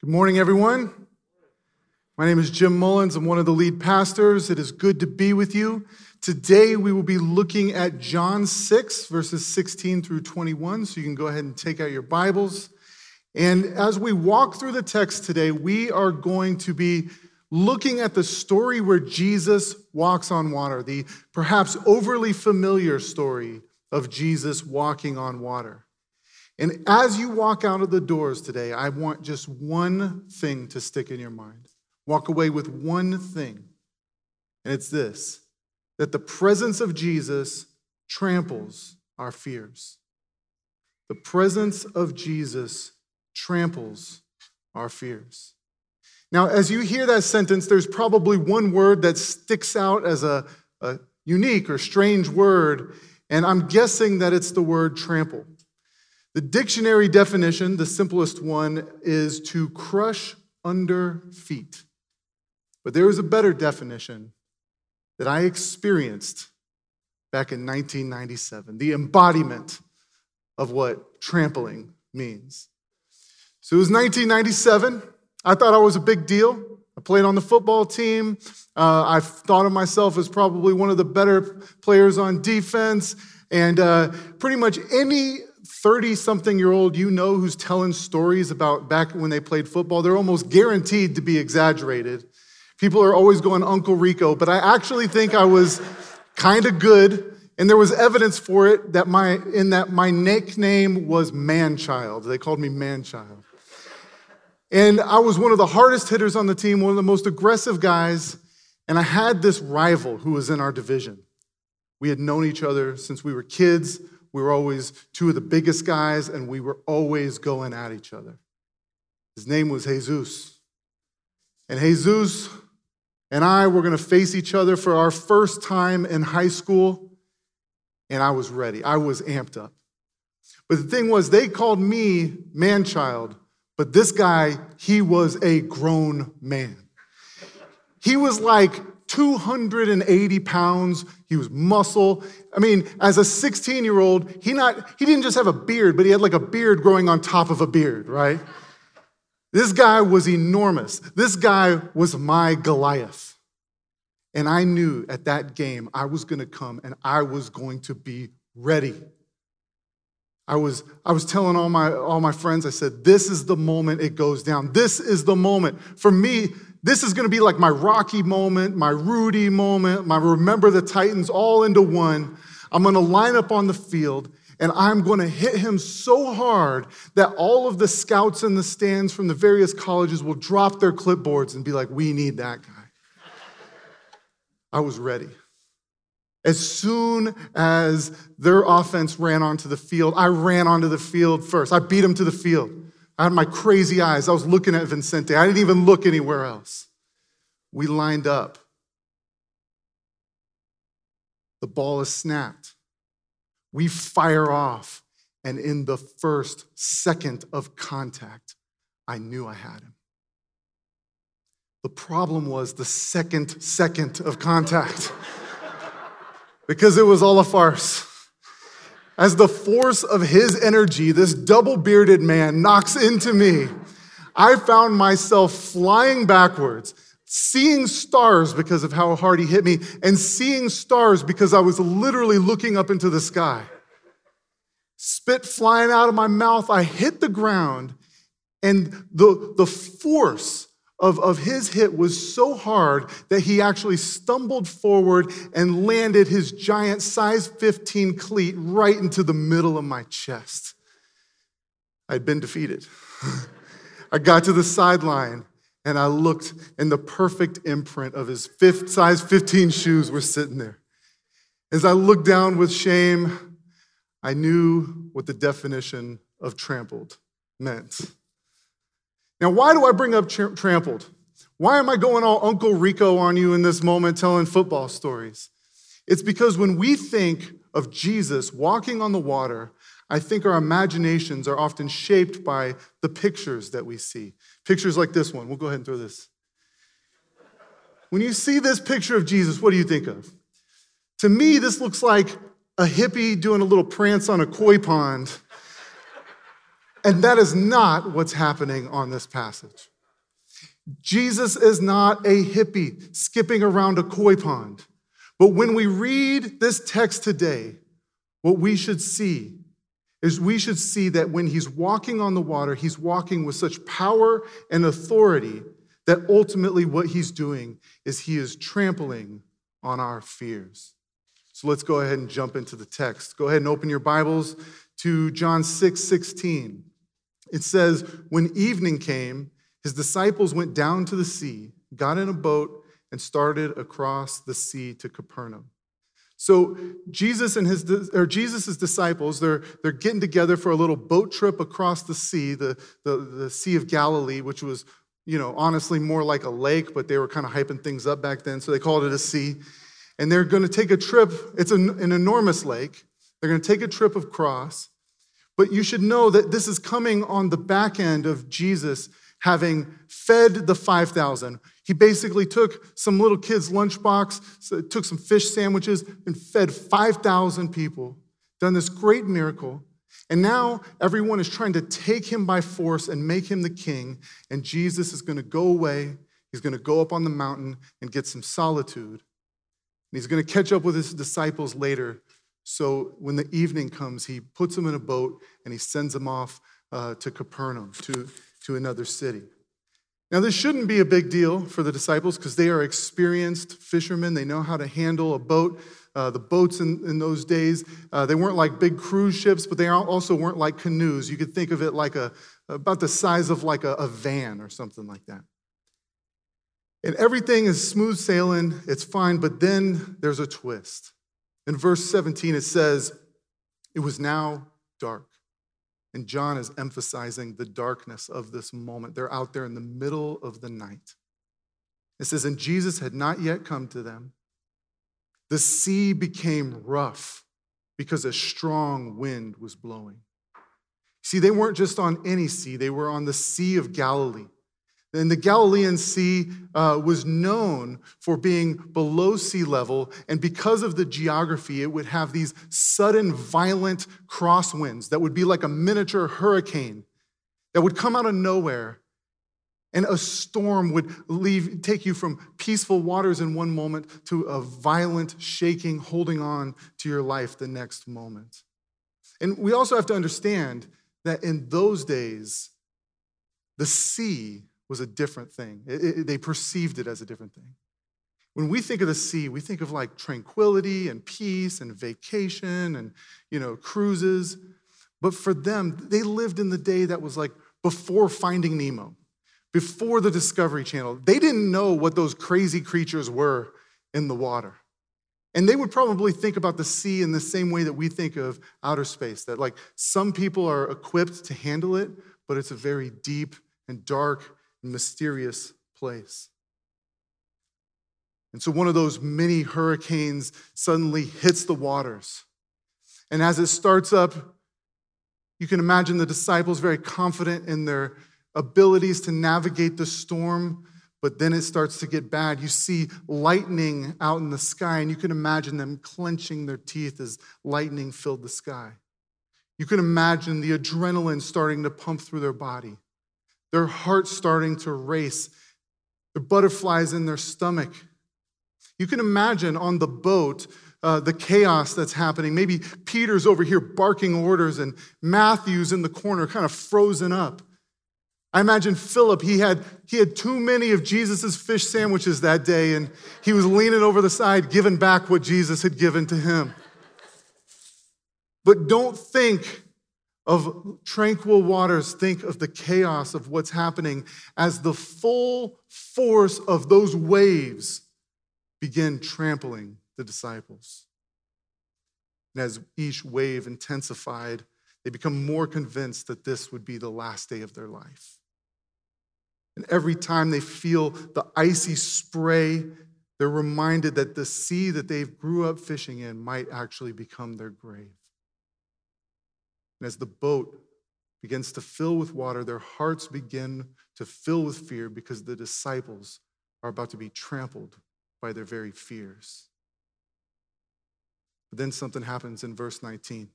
Good morning, everyone. My name is Jim Mullins. I'm one of the lead pastors. It is good to be with you. Today, we will be looking at John 6, verses 16 through 21. So you can go ahead and take out your Bibles. And as we walk through the text today, we are going to be looking at the story where Jesus walks on water, the perhaps overly familiar story of Jesus walking on water. And as you walk out of the doors today, I want just one thing to stick in your mind. Walk away with one thing, and it's this that the presence of Jesus tramples our fears. The presence of Jesus tramples our fears. Now, as you hear that sentence, there's probably one word that sticks out as a, a unique or strange word, and I'm guessing that it's the word trample. The dictionary definition, the simplest one, is to crush under feet. But there is a better definition that I experienced back in 1997, the embodiment of what trampling means. So it was 1997. I thought I was a big deal. I played on the football team. Uh, I thought of myself as probably one of the better players on defense. And uh, pretty much any 30 something year old you know who's telling stories about back when they played football, they're almost guaranteed to be exaggerated. People are always going Uncle Rico, but I actually think I was kind of good. And there was evidence for it that my, in that my nickname was Manchild. They called me Manchild. And I was one of the hardest hitters on the team, one of the most aggressive guys. And I had this rival who was in our division. We had known each other since we were kids. We were always two of the biggest guys, and we were always going at each other. His name was Jesus. And Jesus and I were going to face each other for our first time in high school, and I was ready. I was amped up. But the thing was, they called me man child, but this guy, he was a grown man. He was like 280 pounds. He was muscle. I mean, as a 16 year old, he not he didn't just have a beard, but he had like a beard growing on top of a beard, right? This guy was enormous. This guy was my Goliath. And I knew at that game I was going to come and I was going to be ready. I was, I was telling all my, all my friends, I said, this is the moment it goes down. This is the moment. For me, this is going to be like my Rocky moment, my Rudy moment, my Remember the Titans all into one. I'm going to line up on the field and I'm going to hit him so hard that all of the scouts in the stands from the various colleges will drop their clipboards and be like, we need that guy. I was ready. As soon as their offense ran onto the field, I ran onto the field first. I beat him to the field. I had my crazy eyes. I was looking at Vincente. I didn't even look anywhere else. We lined up. The ball is snapped. We fire off. And in the first second of contact, I knew I had him. The problem was the second second of contact because it was all a farce. As the force of his energy, this double bearded man knocks into me, I found myself flying backwards, seeing stars because of how hard he hit me, and seeing stars because I was literally looking up into the sky. Spit flying out of my mouth, I hit the ground, and the, the force of, of his hit was so hard that he actually stumbled forward and landed his giant size 15 cleat right into the middle of my chest. I'd been defeated. I got to the sideline and I looked, and the perfect imprint of his fifth, size 15 shoes were sitting there. As I looked down with shame, I knew what the definition of trampled meant. Now, why do I bring up tra- trampled? Why am I going all Uncle Rico on you in this moment telling football stories? It's because when we think of Jesus walking on the water, I think our imaginations are often shaped by the pictures that we see. Pictures like this one. We'll go ahead and throw this. When you see this picture of Jesus, what do you think of? To me, this looks like a hippie doing a little prance on a koi pond And that is not what's happening on this passage. Jesus is not a hippie skipping around a koi pond. But when we read this text today, what we should see is we should see that when he's walking on the water, he's walking with such power and authority that ultimately what he's doing is he is trampling on our fears. So let's go ahead and jump into the text. Go ahead and open your Bibles to John 6 16. It says, When evening came, his disciples went down to the sea, got in a boat, and started across the sea to Capernaum. So Jesus and his or Jesus's disciples, they're, they're getting together for a little boat trip across the sea, the, the, the Sea of Galilee, which was, you know, honestly more like a lake, but they were kind of hyping things up back then, so they called it a sea. And they're going to take a trip, it's an, an enormous lake. They're going to take a trip across. But you should know that this is coming on the back end of Jesus having fed the 5,000. He basically took some little kid's lunchbox, took some fish sandwiches, and fed 5,000 people, done this great miracle. And now everyone is trying to take him by force and make him the king. And Jesus is going to go away. He's going to go up on the mountain and get some solitude. And he's going to catch up with his disciples later. So when the evening comes, he puts them in a boat and he sends them off uh, to Capernaum, to to another city. Now, this shouldn't be a big deal for the disciples because they are experienced fishermen. They know how to handle a boat. Uh, the boats in, in those days, uh, they weren't like big cruise ships, but they also weren't like canoes. You could think of it like a, about the size of like a, a van or something like that. And everything is smooth sailing, it's fine, but then there's a twist. In verse 17, it says, It was now dark. And John is emphasizing the darkness of this moment. They're out there in the middle of the night. It says, And Jesus had not yet come to them. The sea became rough because a strong wind was blowing. See, they weren't just on any sea, they were on the Sea of Galilee. And the Galilean Sea uh, was known for being below sea level, and because of the geography, it would have these sudden, violent crosswinds that would be like a miniature hurricane that would come out of nowhere. And a storm would leave, take you from peaceful waters in one moment to a violent shaking, holding on to your life the next moment. And we also have to understand that in those days, the sea was a different thing. It, it, they perceived it as a different thing. When we think of the sea, we think of like tranquility and peace and vacation and, you know, cruises. But for them, they lived in the day that was like before Finding Nemo, before the Discovery Channel. They didn't know what those crazy creatures were in the water. And they would probably think about the sea in the same way that we think of outer space, that like some people are equipped to handle it, but it's a very deep and dark mysterious place. And so one of those mini hurricanes suddenly hits the waters. And as it starts up, you can imagine the disciples very confident in their abilities to navigate the storm, but then it starts to get bad. You see lightning out in the sky, and you can imagine them clenching their teeth as lightning filled the sky. You can imagine the adrenaline starting to pump through their body their hearts starting to race, the butterflies in their stomach. You can imagine on the boat uh, the chaos that's happening. Maybe Peter's over here barking orders, and Matthew's in the corner, kind of frozen up. I imagine Philip, he had, he had too many of Jesus' fish sandwiches that day, and he was leaning over the side, giving back what Jesus had given to him. But don't think of tranquil waters, think of the chaos of what's happening as the full force of those waves begin trampling the disciples. And as each wave intensified, they become more convinced that this would be the last day of their life. And every time they feel the icy spray, they're reminded that the sea that they grew up fishing in might actually become their grave. And as the boat begins to fill with water, their hearts begin to fill with fear because the disciples are about to be trampled by their very fears. But then something happens in verse 19. It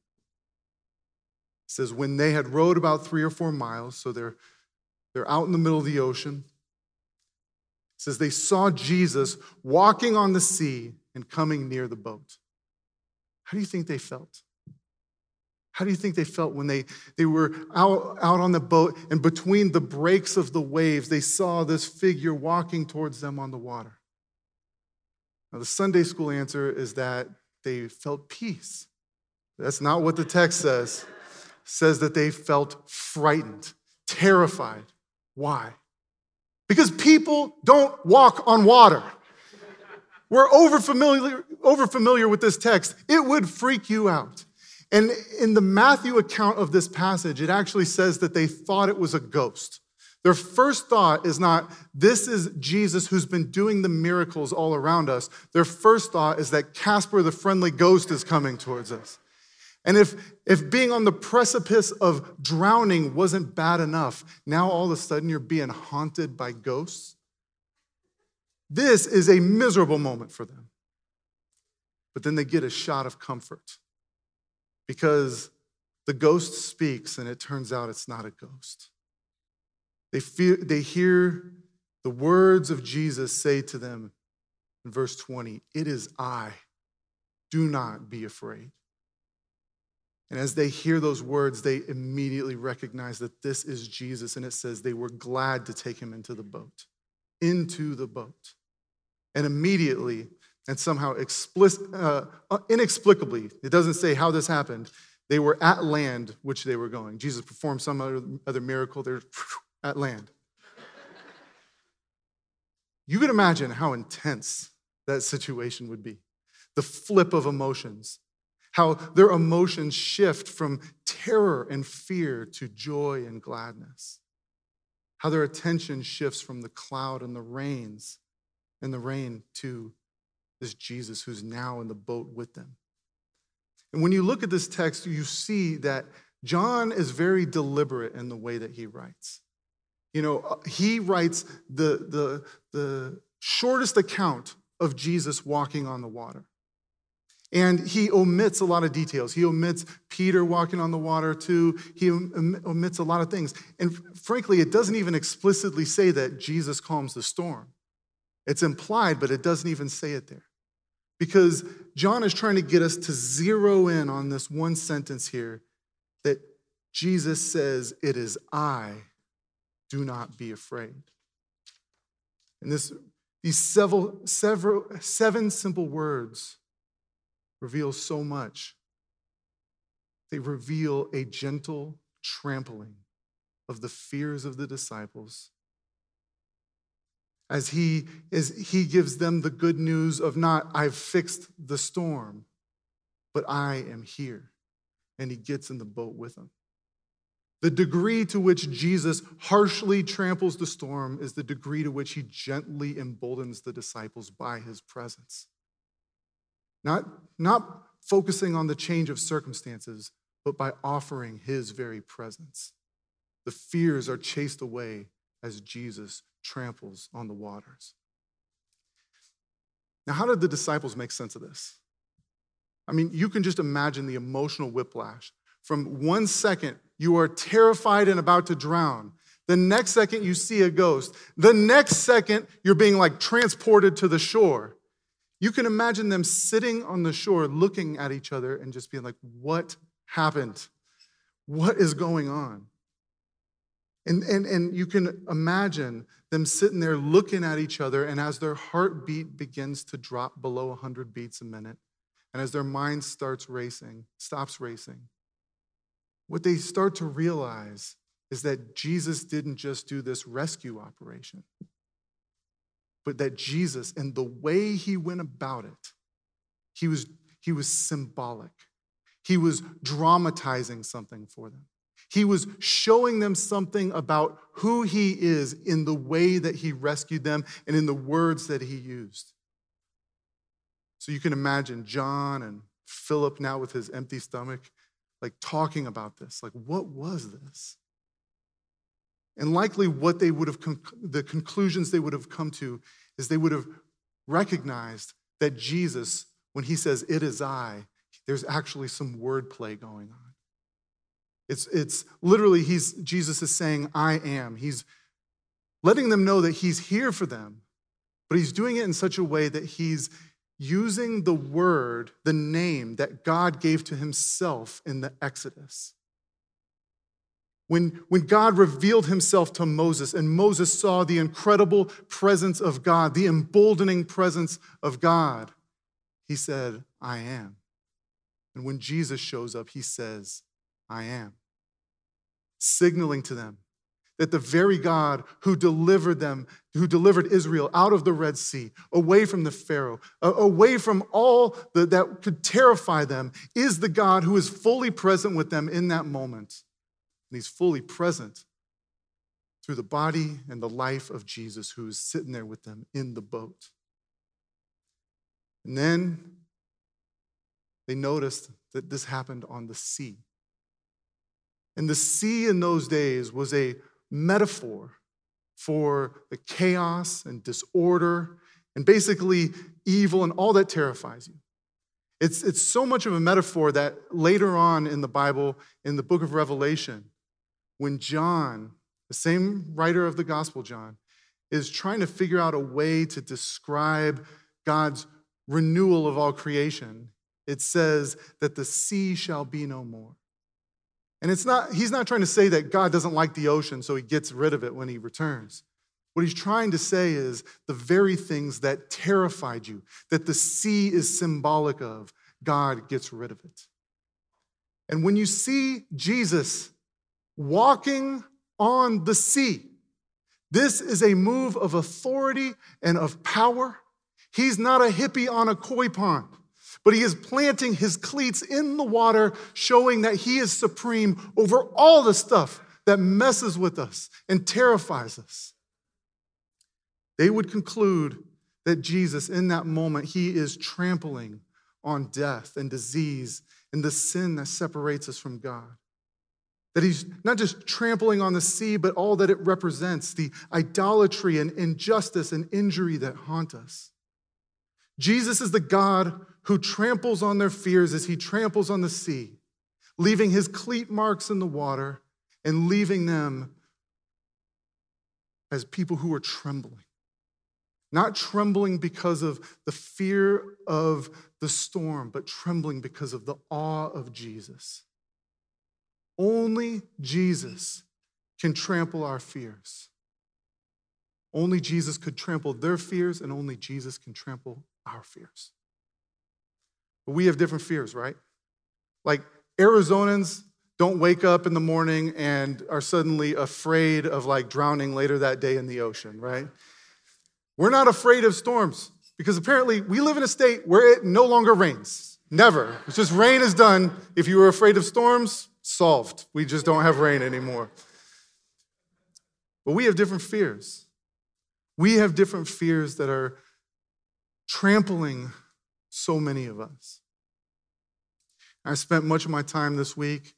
says, when they had rowed about three or four miles, so they're, they're out in the middle of the ocean, it says they saw Jesus walking on the sea and coming near the boat. How do you think they felt? How do you think they felt when they, they were out, out on the boat and between the breaks of the waves, they saw this figure walking towards them on the water? Now, the Sunday school answer is that they felt peace. That's not what the text says. It says that they felt frightened, terrified. Why? Because people don't walk on water. We're over familiar, over familiar with this text. It would freak you out. And in the Matthew account of this passage, it actually says that they thought it was a ghost. Their first thought is not, this is Jesus who's been doing the miracles all around us. Their first thought is that Casper, the friendly ghost, is coming towards us. And if, if being on the precipice of drowning wasn't bad enough, now all of a sudden you're being haunted by ghosts. This is a miserable moment for them. But then they get a shot of comfort because the ghost speaks and it turns out it's not a ghost. They, feel, they hear the words of Jesus say to them in verse 20 It is I. Do not be afraid. And as they hear those words, they immediately recognize that this is Jesus. And it says they were glad to take him into the boat, into the boat. And immediately, and somehow uh, uh, inexplicably, it doesn't say how this happened, they were at land which they were going. Jesus performed some other, other miracle, they're at land. You can imagine how intense that situation would be. The flip of emotions, how their emotions shift from terror and fear to joy and gladness, how their attention shifts from the cloud and the rains and the rain to this Jesus who's now in the boat with them. And when you look at this text, you see that John is very deliberate in the way that he writes. You know, he writes the, the, the shortest account of Jesus walking on the water. And he omits a lot of details. He omits Peter walking on the water, too. He omits a lot of things. And frankly, it doesn't even explicitly say that Jesus calms the storm. It's implied, but it doesn't even say it there. Because John is trying to get us to zero in on this one sentence here that Jesus says, It is I, do not be afraid. And this, these several, several, seven simple words reveal so much. They reveal a gentle trampling of the fears of the disciples as he, as he gives them the good news of not, I've fixed the storm, but I am here. And he gets in the boat with them. The degree to which Jesus harshly tramples the storm is the degree to which he gently emboldens the disciples by his presence. Not, not focusing on the change of circumstances, but by offering his very presence. The fears are chased away as Jesus tramples on the waters. Now, how did the disciples make sense of this? I mean, you can just imagine the emotional whiplash. From one second, you are terrified and about to drown. The next second, you see a ghost. The next second, you're being like transported to the shore. You can imagine them sitting on the shore looking at each other and just being like, What happened? What is going on? And, and, and you can imagine them sitting there looking at each other, and as their heartbeat begins to drop below 100 beats a minute, and as their mind starts racing, stops racing, what they start to realize is that Jesus didn't just do this rescue operation, but that Jesus, and the way he went about it, he was, he was symbolic. He was dramatizing something for them. He was showing them something about who he is in the way that he rescued them and in the words that he used. So you can imagine John and Philip now with his empty stomach, like talking about this. Like, what was this? And likely, what they would have, the conclusions they would have come to is they would have recognized that Jesus, when he says, It is I, there's actually some wordplay going on. It's, it's literally, he's, Jesus is saying, I am. He's letting them know that he's here for them, but he's doing it in such a way that he's using the word, the name that God gave to himself in the Exodus. When, when God revealed himself to Moses and Moses saw the incredible presence of God, the emboldening presence of God, he said, I am. And when Jesus shows up, he says, I am. Signaling to them that the very God who delivered them, who delivered Israel out of the Red Sea, away from the Pharaoh, away from all that could terrify them, is the God who is fully present with them in that moment. And he's fully present through the body and the life of Jesus, who is sitting there with them in the boat. And then they noticed that this happened on the sea. And the sea in those days was a metaphor for the chaos and disorder and basically evil and all that terrifies you. It's, it's so much of a metaphor that later on in the Bible, in the book of Revelation, when John, the same writer of the Gospel, John, is trying to figure out a way to describe God's renewal of all creation, it says that the sea shall be no more. And it's not, he's not trying to say that God doesn't like the ocean, so he gets rid of it when he returns. What he's trying to say is the very things that terrified you, that the sea is symbolic of, God gets rid of it. And when you see Jesus walking on the sea, this is a move of authority and of power. He's not a hippie on a koi pond but he is planting his cleats in the water, showing that he is supreme over all the stuff that messes with us and terrifies us. They would conclude that Jesus, in that moment, he is trampling on death and disease and the sin that separates us from God. That he's not just trampling on the sea, but all that it represents the idolatry and injustice and injury that haunt us. Jesus is the God who tramples on their fears as he tramples on the sea, leaving his cleat marks in the water and leaving them as people who are trembling. Not trembling because of the fear of the storm, but trembling because of the awe of Jesus. Only Jesus can trample our fears. Only Jesus could trample their fears, and only Jesus can trample our fears. But we have different fears, right? Like Arizonans don't wake up in the morning and are suddenly afraid of like drowning later that day in the ocean, right? We're not afraid of storms because apparently we live in a state where it no longer rains. Never. It's just rain is done. If you were afraid of storms, solved. We just don't have rain anymore. But we have different fears. We have different fears that are trampling so many of us. I spent much of my time this week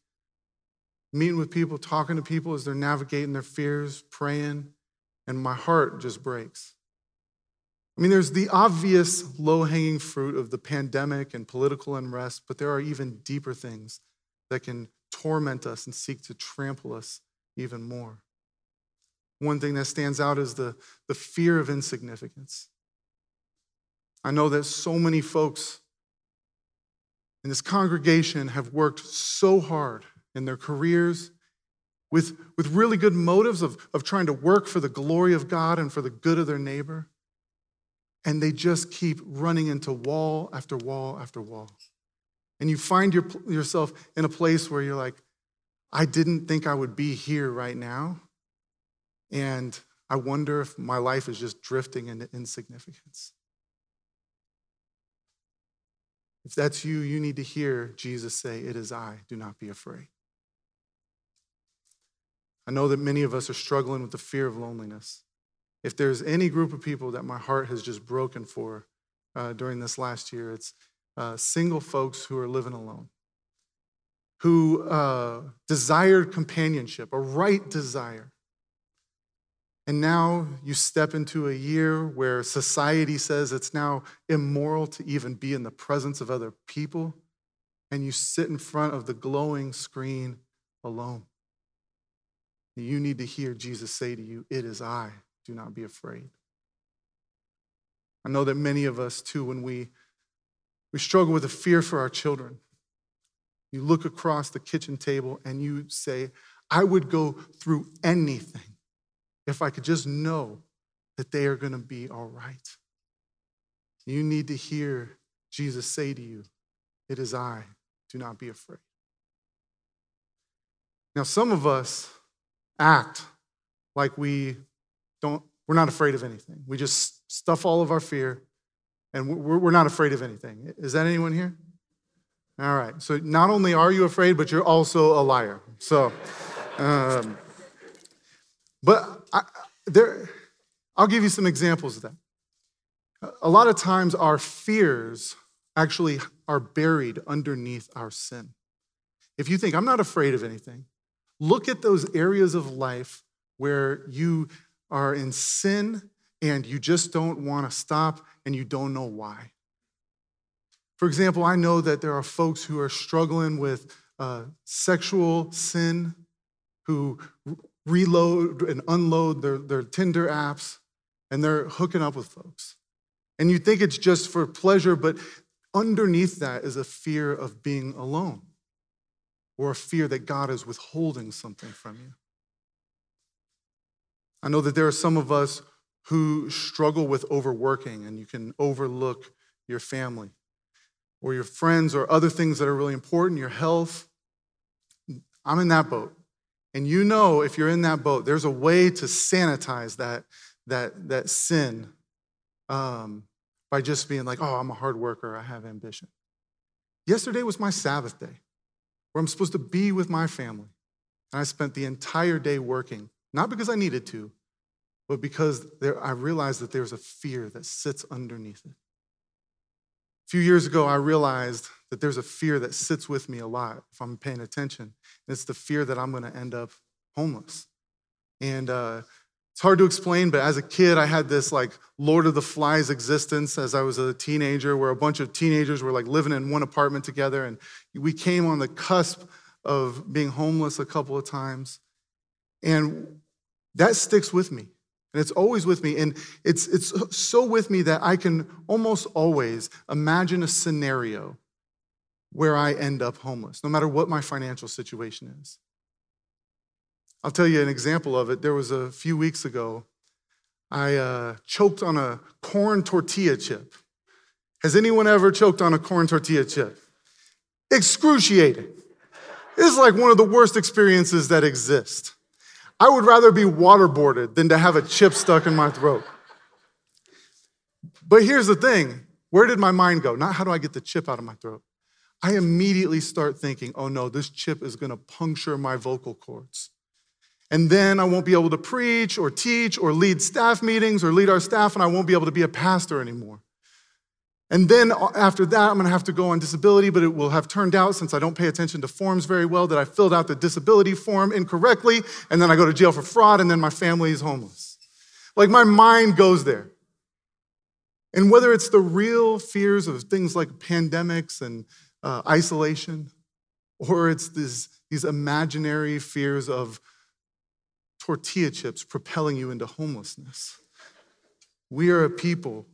meeting with people, talking to people as they're navigating their fears, praying, and my heart just breaks. I mean, there's the obvious low hanging fruit of the pandemic and political unrest, but there are even deeper things that can torment us and seek to trample us even more. One thing that stands out is the, the fear of insignificance. I know that so many folks in this congregation have worked so hard in their careers with, with really good motives of, of trying to work for the glory of God and for the good of their neighbor. And they just keep running into wall after wall after wall. And you find your, yourself in a place where you're like, I didn't think I would be here right now. And I wonder if my life is just drifting into insignificance. If that's you, you need to hear Jesus say, It is I, do not be afraid. I know that many of us are struggling with the fear of loneliness. If there's any group of people that my heart has just broken for uh, during this last year, it's uh, single folks who are living alone, who uh, desired companionship, a right desire, and now you step into a year where society says it's now immoral to even be in the presence of other people. And you sit in front of the glowing screen alone. You need to hear Jesus say to you, It is I. Do not be afraid. I know that many of us, too, when we, we struggle with a fear for our children, you look across the kitchen table and you say, I would go through anything if I could just know that they are going to be all right. You need to hear Jesus say to you, It is I. Do not be afraid. Now, some of us act like we don't, we're not afraid of anything. We just stuff all of our fear and we're, not afraid of anything. Is that anyone here? All right. So not only are you afraid, but you're also a liar. So, um, but there, I'll give you some examples of that. A lot of times, our fears actually are buried underneath our sin. If you think, I'm not afraid of anything, look at those areas of life where you are in sin and you just don't want to stop and you don't know why. For example, I know that there are folks who are struggling with uh, sexual sin, who reload and unload their, their Tinder apps, and they're hooking up with folks. And you think it's just for pleasure, but underneath that is a fear of being alone or a fear that God is withholding something from you. I know that there are some of us who struggle with overworking, and you can overlook your family or your friends or other things that are really important, your health. I'm in that boat. And you know, if you're in that boat, there's a way to sanitize that, that, that sin um, by just being like, oh, I'm a hard worker, I have ambition. Yesterday was my Sabbath day where I'm supposed to be with my family. And I spent the entire day working, not because I needed to, but because there, I realized that there's a fear that sits underneath it. A few years ago, I realized that there's a fear that sits with me a lot if I'm paying attention. It's the fear that I'm going to end up homeless. And uh, it's hard to explain, but as a kid, I had this like Lord of the Flies existence as I was a teenager, where a bunch of teenagers were like living in one apartment together. And we came on the cusp of being homeless a couple of times. And that sticks with me. And it's always with me. And it's, it's so with me that I can almost always imagine a scenario where I end up homeless, no matter what my financial situation is. I'll tell you an example of it. There was a few weeks ago, I uh, choked on a corn tortilla chip. Has anyone ever choked on a corn tortilla chip? Excruciating. It's like one of the worst experiences that exist. I would rather be waterboarded than to have a chip stuck in my throat. But here's the thing where did my mind go? Not how do I get the chip out of my throat. I immediately start thinking, oh no, this chip is gonna puncture my vocal cords. And then I won't be able to preach or teach or lead staff meetings or lead our staff, and I won't be able to be a pastor anymore. And then uh, after that, I'm gonna have to go on disability, but it will have turned out, since I don't pay attention to forms very well, that I filled out the disability form incorrectly, and then I go to jail for fraud, and then my family is homeless. Like my mind goes there. And whether it's the real fears of things like pandemics and uh, isolation, or it's this, these imaginary fears of tortilla chips propelling you into homelessness. We are a people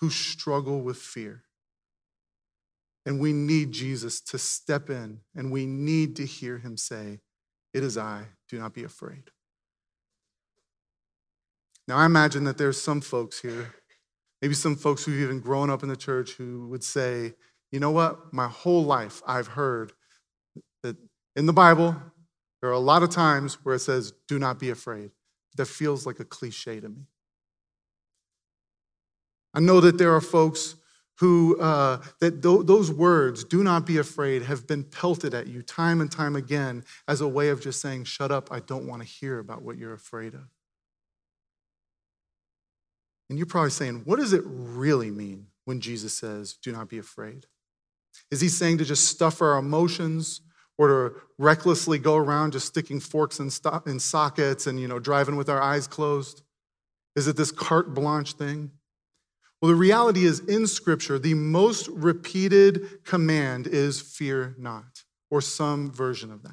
who struggle with fear. And we need Jesus to step in and we need to hear him say, It is I, do not be afraid. Now, I imagine that there's some folks here, maybe some folks who've even grown up in the church who would say, You know what? My whole life I've heard that in the Bible, there are a lot of times where it says, do not be afraid. That feels like a cliche to me. I know that there are folks who, uh, that th- those words, do not be afraid, have been pelted at you time and time again as a way of just saying, shut up, I don't want to hear about what you're afraid of. And you're probably saying, what does it really mean when Jesus says, do not be afraid? Is he saying to just stuff our emotions or to recklessly go around just sticking forks in, sto- in sockets and you know driving with our eyes closed? Is it this carte blanche thing? Well, the reality is in Scripture, the most repeated command is fear not, or some version of that.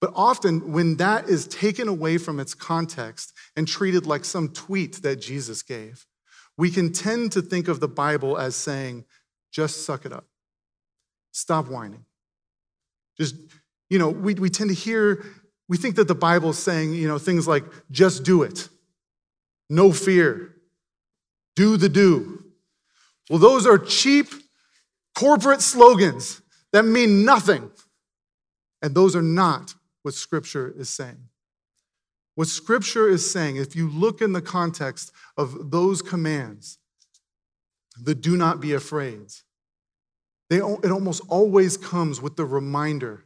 But often, when that is taken away from its context and treated like some tweet that Jesus gave, we can tend to think of the Bible as saying, just suck it up. Stop whining. Just, you know, we, we tend to hear, we think that the Bible is saying, you know, things like, just do it, no fear, do the do. Well, those are cheap corporate slogans that mean nothing. And those are not what Scripture is saying. What Scripture is saying, if you look in the context of those commands, the do not be afraid, they, it almost always comes with the reminder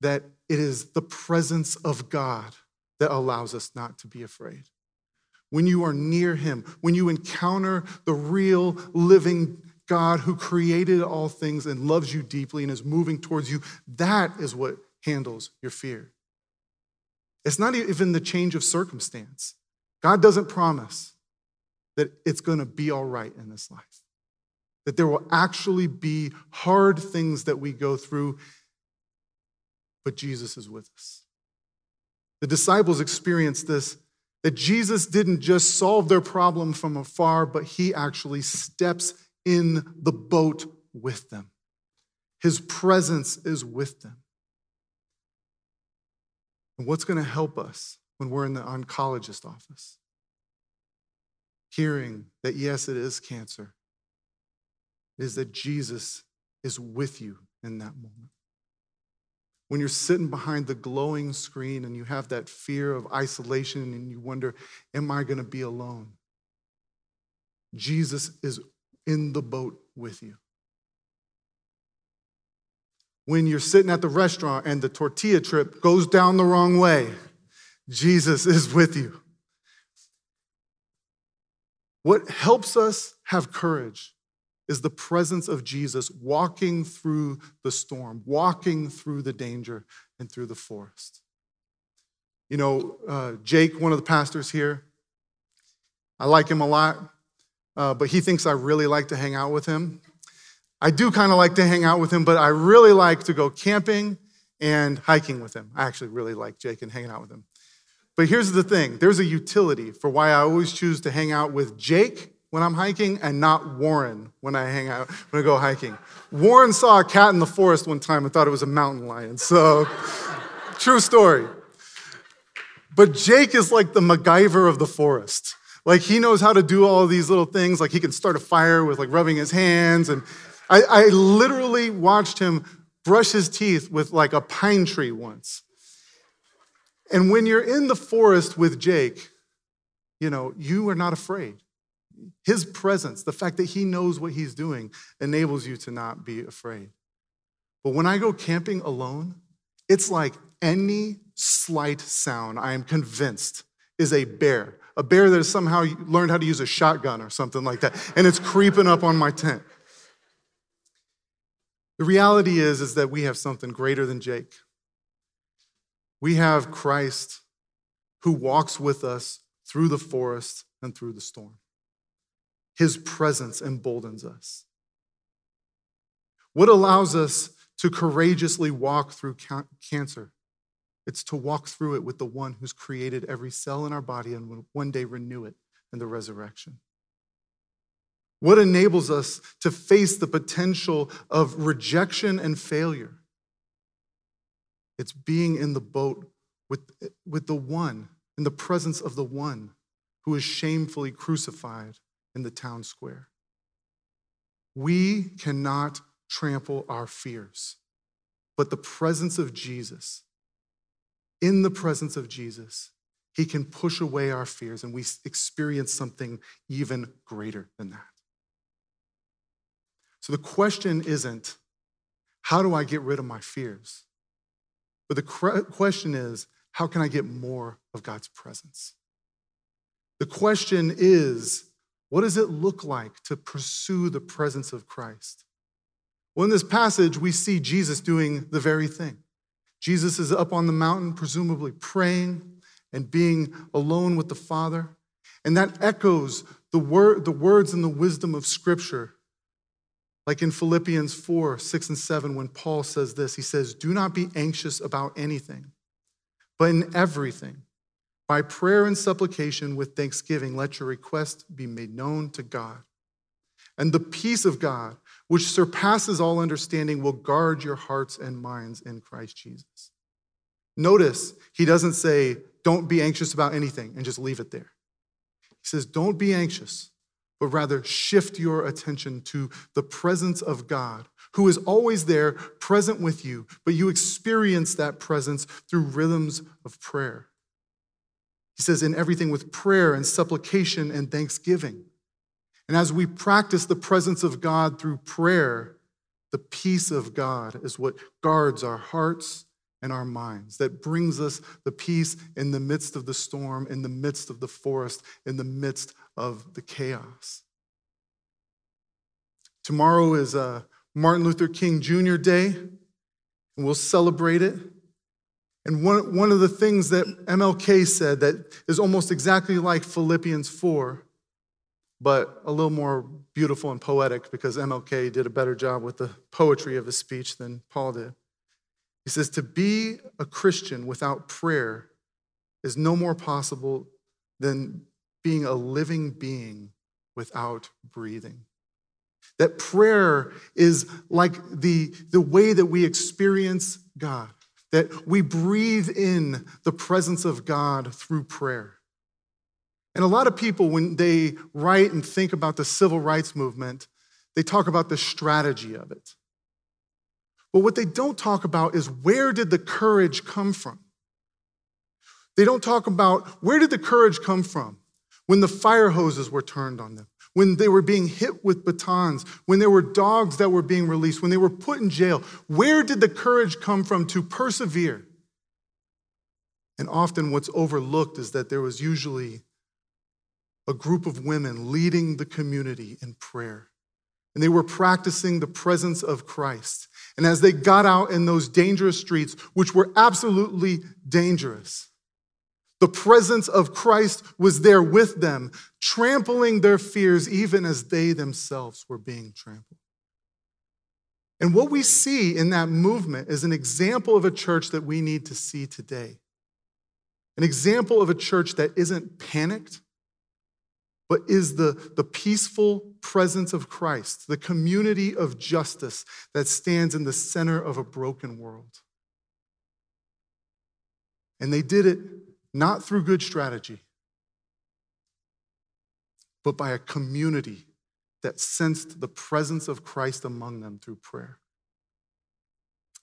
that it is the presence of God that allows us not to be afraid. When you are near Him, when you encounter the real living God who created all things and loves you deeply and is moving towards you, that is what handles your fear. It's not even the change of circumstance. God doesn't promise that it's going to be all right in this life, that there will actually be hard things that we go through, but Jesus is with us. The disciples experienced this that Jesus didn't just solve their problem from afar, but he actually steps in the boat with them. His presence is with them. And what's going to help us when we're in the oncologist office? Hearing that, yes, it is cancer, is that Jesus is with you in that moment. When you're sitting behind the glowing screen and you have that fear of isolation and you wonder, am I going to be alone? Jesus is in the boat with you when you're sitting at the restaurant and the tortilla trip goes down the wrong way, Jesus is with you. What helps us have courage is the presence of Jesus walking through the storm, walking through the danger and through the forest. You know, uh, Jake, one of the pastors here, I like him a lot, uh, but he thinks I really like to hang out with him. I do kind of like to hang out with him, but I really like to go camping and hiking with him. I actually really like Jake and hanging out with him. But here's the thing there's a utility for why I always choose to hang out with Jake when I'm hiking and not Warren when I hang out, when I go hiking. Warren saw a cat in the forest one time and thought it was a mountain lion. So, true story. But Jake is like the MacGyver of the forest. Like he knows how to do all these little things. Like he can start a fire with like rubbing his hands and I, I literally watched him brush his teeth with like a pine tree once. And when you're in the forest with Jake, you know, you are not afraid. His presence, the fact that he knows what he's doing, enables you to not be afraid. But when I go camping alone, it's like any slight sound, I am convinced, is a bear. A bear that has somehow learned how to use a shotgun or something like that, and it's creeping up on my tent. The reality is, is that we have something greater than Jake. We have Christ who walks with us through the forest and through the storm. His presence emboldens us. What allows us to courageously walk through cancer? It's to walk through it with the one who's created every cell in our body and will one day renew it in the resurrection. What enables us to face the potential of rejection and failure? It's being in the boat with, with the one, in the presence of the one who is shamefully crucified in the town square. We cannot trample our fears, but the presence of Jesus, in the presence of Jesus, he can push away our fears and we experience something even greater than that. So the question isn't, how do I get rid of my fears? But the question is, how can I get more of God's presence? The question is, what does it look like to pursue the presence of Christ? Well, in this passage, we see Jesus doing the very thing. Jesus is up on the mountain, presumably praying and being alone with the Father. And that echoes the, word, the words and the wisdom of Scripture like in Philippians 4 6 and 7, when Paul says this, he says, Do not be anxious about anything, But in everything, by prayer and supplication with thanksgiving, let your request be made known to God. And the peace of God, which surpasses all understanding, will guard your hearts and minds in Christ Jesus. Notice he doesn't say, don't be anxious about anything and just leave it there. He says, don't be anxious, but rather shift your attention to the presence of God, who is always there, present with you, but you experience that presence through rhythms of prayer. He says, in everything with prayer and supplication and thanksgiving. And as we practice the presence of God through prayer, the peace of God is what guards our hearts and our minds, that brings us the peace in the midst of the storm, in the midst of the forest, in the midst of the chaos. Tomorrow is uh, Martin Luther King Jr. Day, and we'll celebrate it. And one, one of the things that MLK said that is almost exactly like Philippians 4 but a little more beautiful and poetic because MLK did a better job with the poetry of his speech than Paul did. He says, To be a Christian without prayer is no more possible than being a living being without breathing. That prayer is like the, the way that we experience God, that we breathe in the presence of God through prayer. And a lot of people, when they write and think about the civil rights movement, they talk about the strategy of it. But what they don't talk about is where did the courage come from? They don't talk about where did the courage come from when the fire hoses were turned on them, when they were being hit with batons, when there were dogs that were being released, when they were put in jail. Where did the courage come from to persevere? And often what's overlooked is that there was usually a group of women leading the community in prayer. And they were practicing the presence of Christ. And as they got out in those dangerous streets, which were absolutely dangerous, the presence of Christ was there with them, trampling their fears even as they themselves were being trampled. And what we see in that movement is an example of a church that we need to see today. An example of a church that isn't panicked, but is the, the peaceful presence of Christ, the community of justice that stands in the center of a broken world. And they did it not through good strategy, but by a community that sensed the presence of Christ among them through prayer.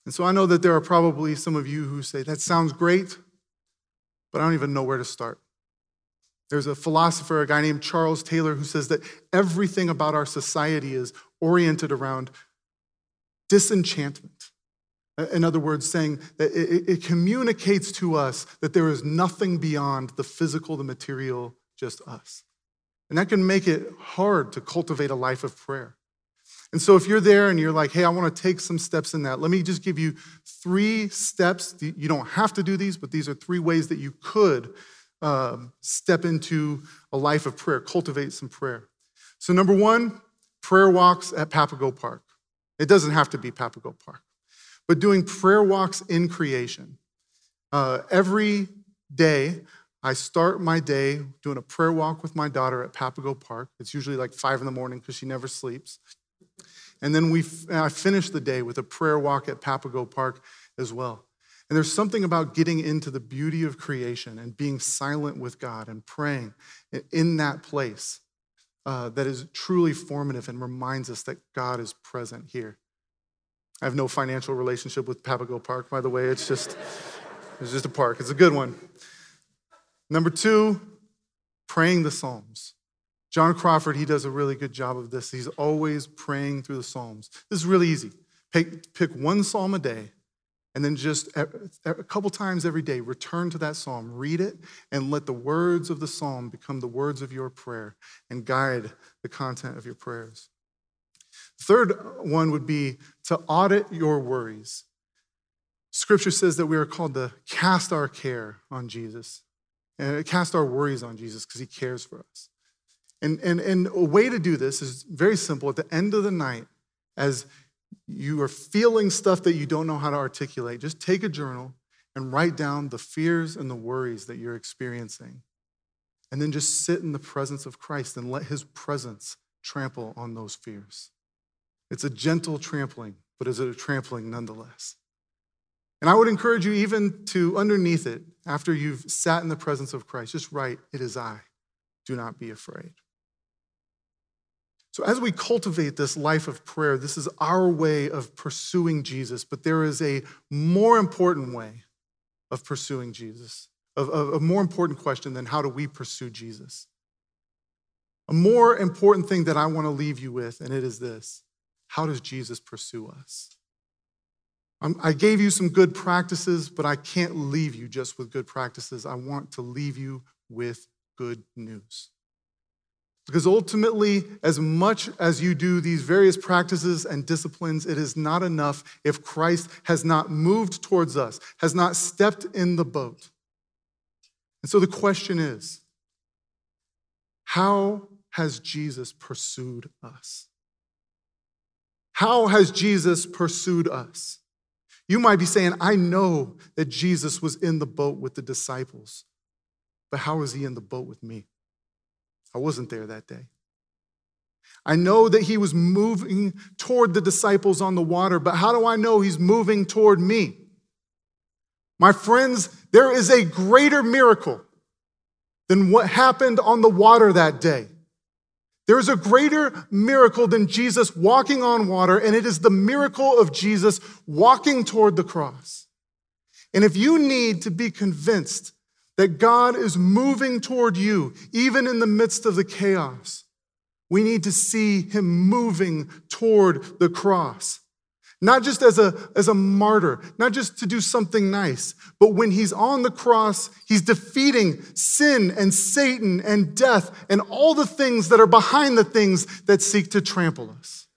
And so I know that there are probably some of you who say, That sounds great, but I don't even know where to start. There's a philosopher, a guy named Charles Taylor, who says that everything about our society is oriented around disenchantment. Uh, in other words, saying that it, it, communicates to us that there is nothing beyond the physical, the material, just us. And that can make it hard to cultivate a life of prayer. And so, if you're there and you're like, hey, I want to take some steps in that, let me just give you three steps. You don't have to do these, but these are three ways that you could um, step into a life of prayer, cultivate some prayer. So, number one, prayer walks at Papago Park. It doesn't have to be Papago Park, but doing prayer walks in creation. Uh, every day, I start my day doing a prayer walk with my daughter at Papago Park. It's usually like five in the morning because she never sleeps. And then we, I finish the day with a prayer walk at Papago Park as well. And there's something about getting into the beauty of creation and being silent with God and praying in that place uh, that is truly formative and reminds us that God is present here. I have no financial relationship with Papago Park, by the way. It's just, it's just a park. It's a good one. Number two, praying the Psalms. John Crawford, he does a really good job of this. He's always praying through the Psalms. This is really easy. Pick, pick one psalm a day and then just a couple times every day, return to that psalm, read it, and let the words of the psalm become the words of your prayer and guide the content of your prayers. Third one would be to audit your worries. Scripture says that we are called to cast our care on Jesus and cast our worries on Jesus because he cares for us. And, and, and a way to do this is very simple. At the end of the night, as you are feeling stuff that you don't know how to articulate, just take a journal and write down the fears and the worries that you're experiencing. And then just sit in the presence of Christ and let his presence trample on those fears. It's a gentle trampling, but is it a trampling nonetheless? And I would encourage you, even to underneath it, after you've sat in the presence of Christ, just write, It is I. Do not be afraid. So, as we cultivate this life of prayer, this is our way of pursuing Jesus, but there is a more important way of pursuing Jesus, Of a, more important question than how do we pursue Jesus. A more important thing that I want to leave you with, and it is this how does Jesus pursue us? Um, I gave you some good practices, but I can't leave you just with good practices. I want to leave you with good news. Because ultimately, as much as you do these various practices and disciplines, it is not enough if Christ has not moved towards us, has not stepped in the boat. And so the question is how has Jesus pursued us? How has Jesus pursued us? You might be saying, I know that Jesus was in the boat with the disciples, but how was he in the boat with me? I wasn't there that day. I know that he was moving toward the disciples on the water, but how do I know he's moving toward me? My friends, there is a greater miracle than what happened on the water that day. There is a greater miracle than Jesus walking on water, and it is the miracle of Jesus walking toward the cross. And if you need to be convinced that God is moving toward you, even in the midst of the chaos. We need to see him moving toward the cross. Not just as a, as a martyr, not just to do something nice, but when he's on the cross, he's defeating sin and Satan and death and all the things that are behind the things that seek to trample us.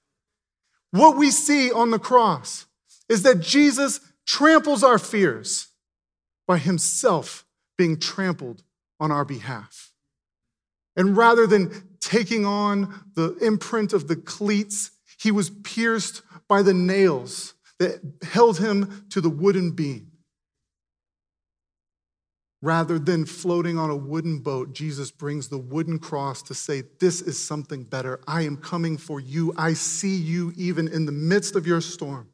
What we see on the cross is that Jesus tramples our fears by himself being trampled on our behalf. And rather than taking on the imprint of the cleats, he was pierced by the nails that held him to the wooden beam. Rather than floating on a wooden boat, Jesus brings the wooden cross to say, This is something better. I am coming for you. I see you even in the midst of your storm.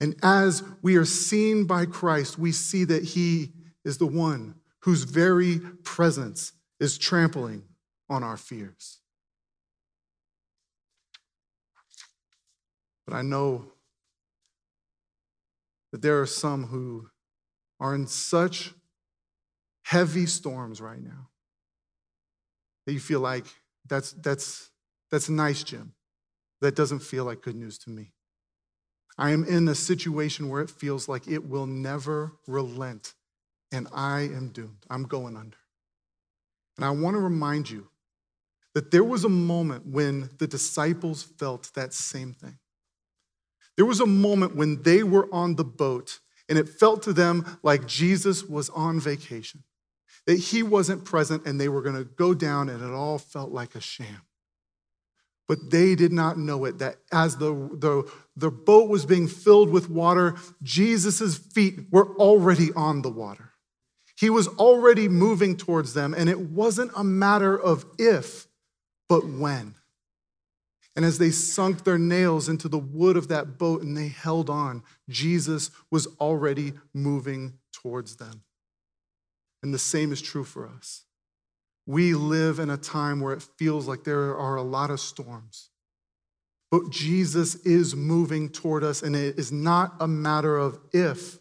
And as we are seen by Christ, we see that he is the one whose very presence is trampling on our fears. But I know that there are some who are in such heavy storms right now that you feel like that's, that's, that's nice, Jim. That doesn't feel like good news to me. I am in a situation where it feels like it will never relent and I am doomed. I'm going under. And I want to remind you that there was a moment when the disciples felt that same thing. There was a moment when they were on the boat and it felt to them like Jesus was on vacation, that he wasn't present and they were going to go down and it all felt like a sham. But they did not know it that as the, the, the boat was being filled with water, Jesus' feet were already on the water. He was already moving towards them, and it wasn't a matter of if, but when. And as they sunk their nails into the wood of that boat and they held on, Jesus was already moving towards them. And the same is true for us. We live in a time where it feels like there are a lot of storms. But Jesus is moving toward us, and it is not a matter of if,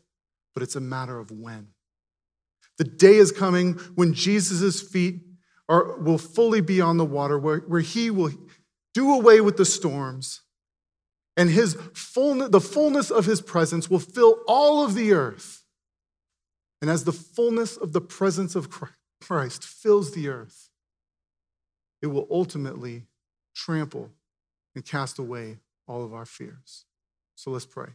but it's a matter of when. The day is coming when Jesus' feet are, will fully be on the water, where, where he will do away with the storms, and his fullness, the fullness of his presence will fill all of the earth. And as the fullness of the presence of Christ fills the earth, it will ultimately trample and cast away all of our fears. So let's pray.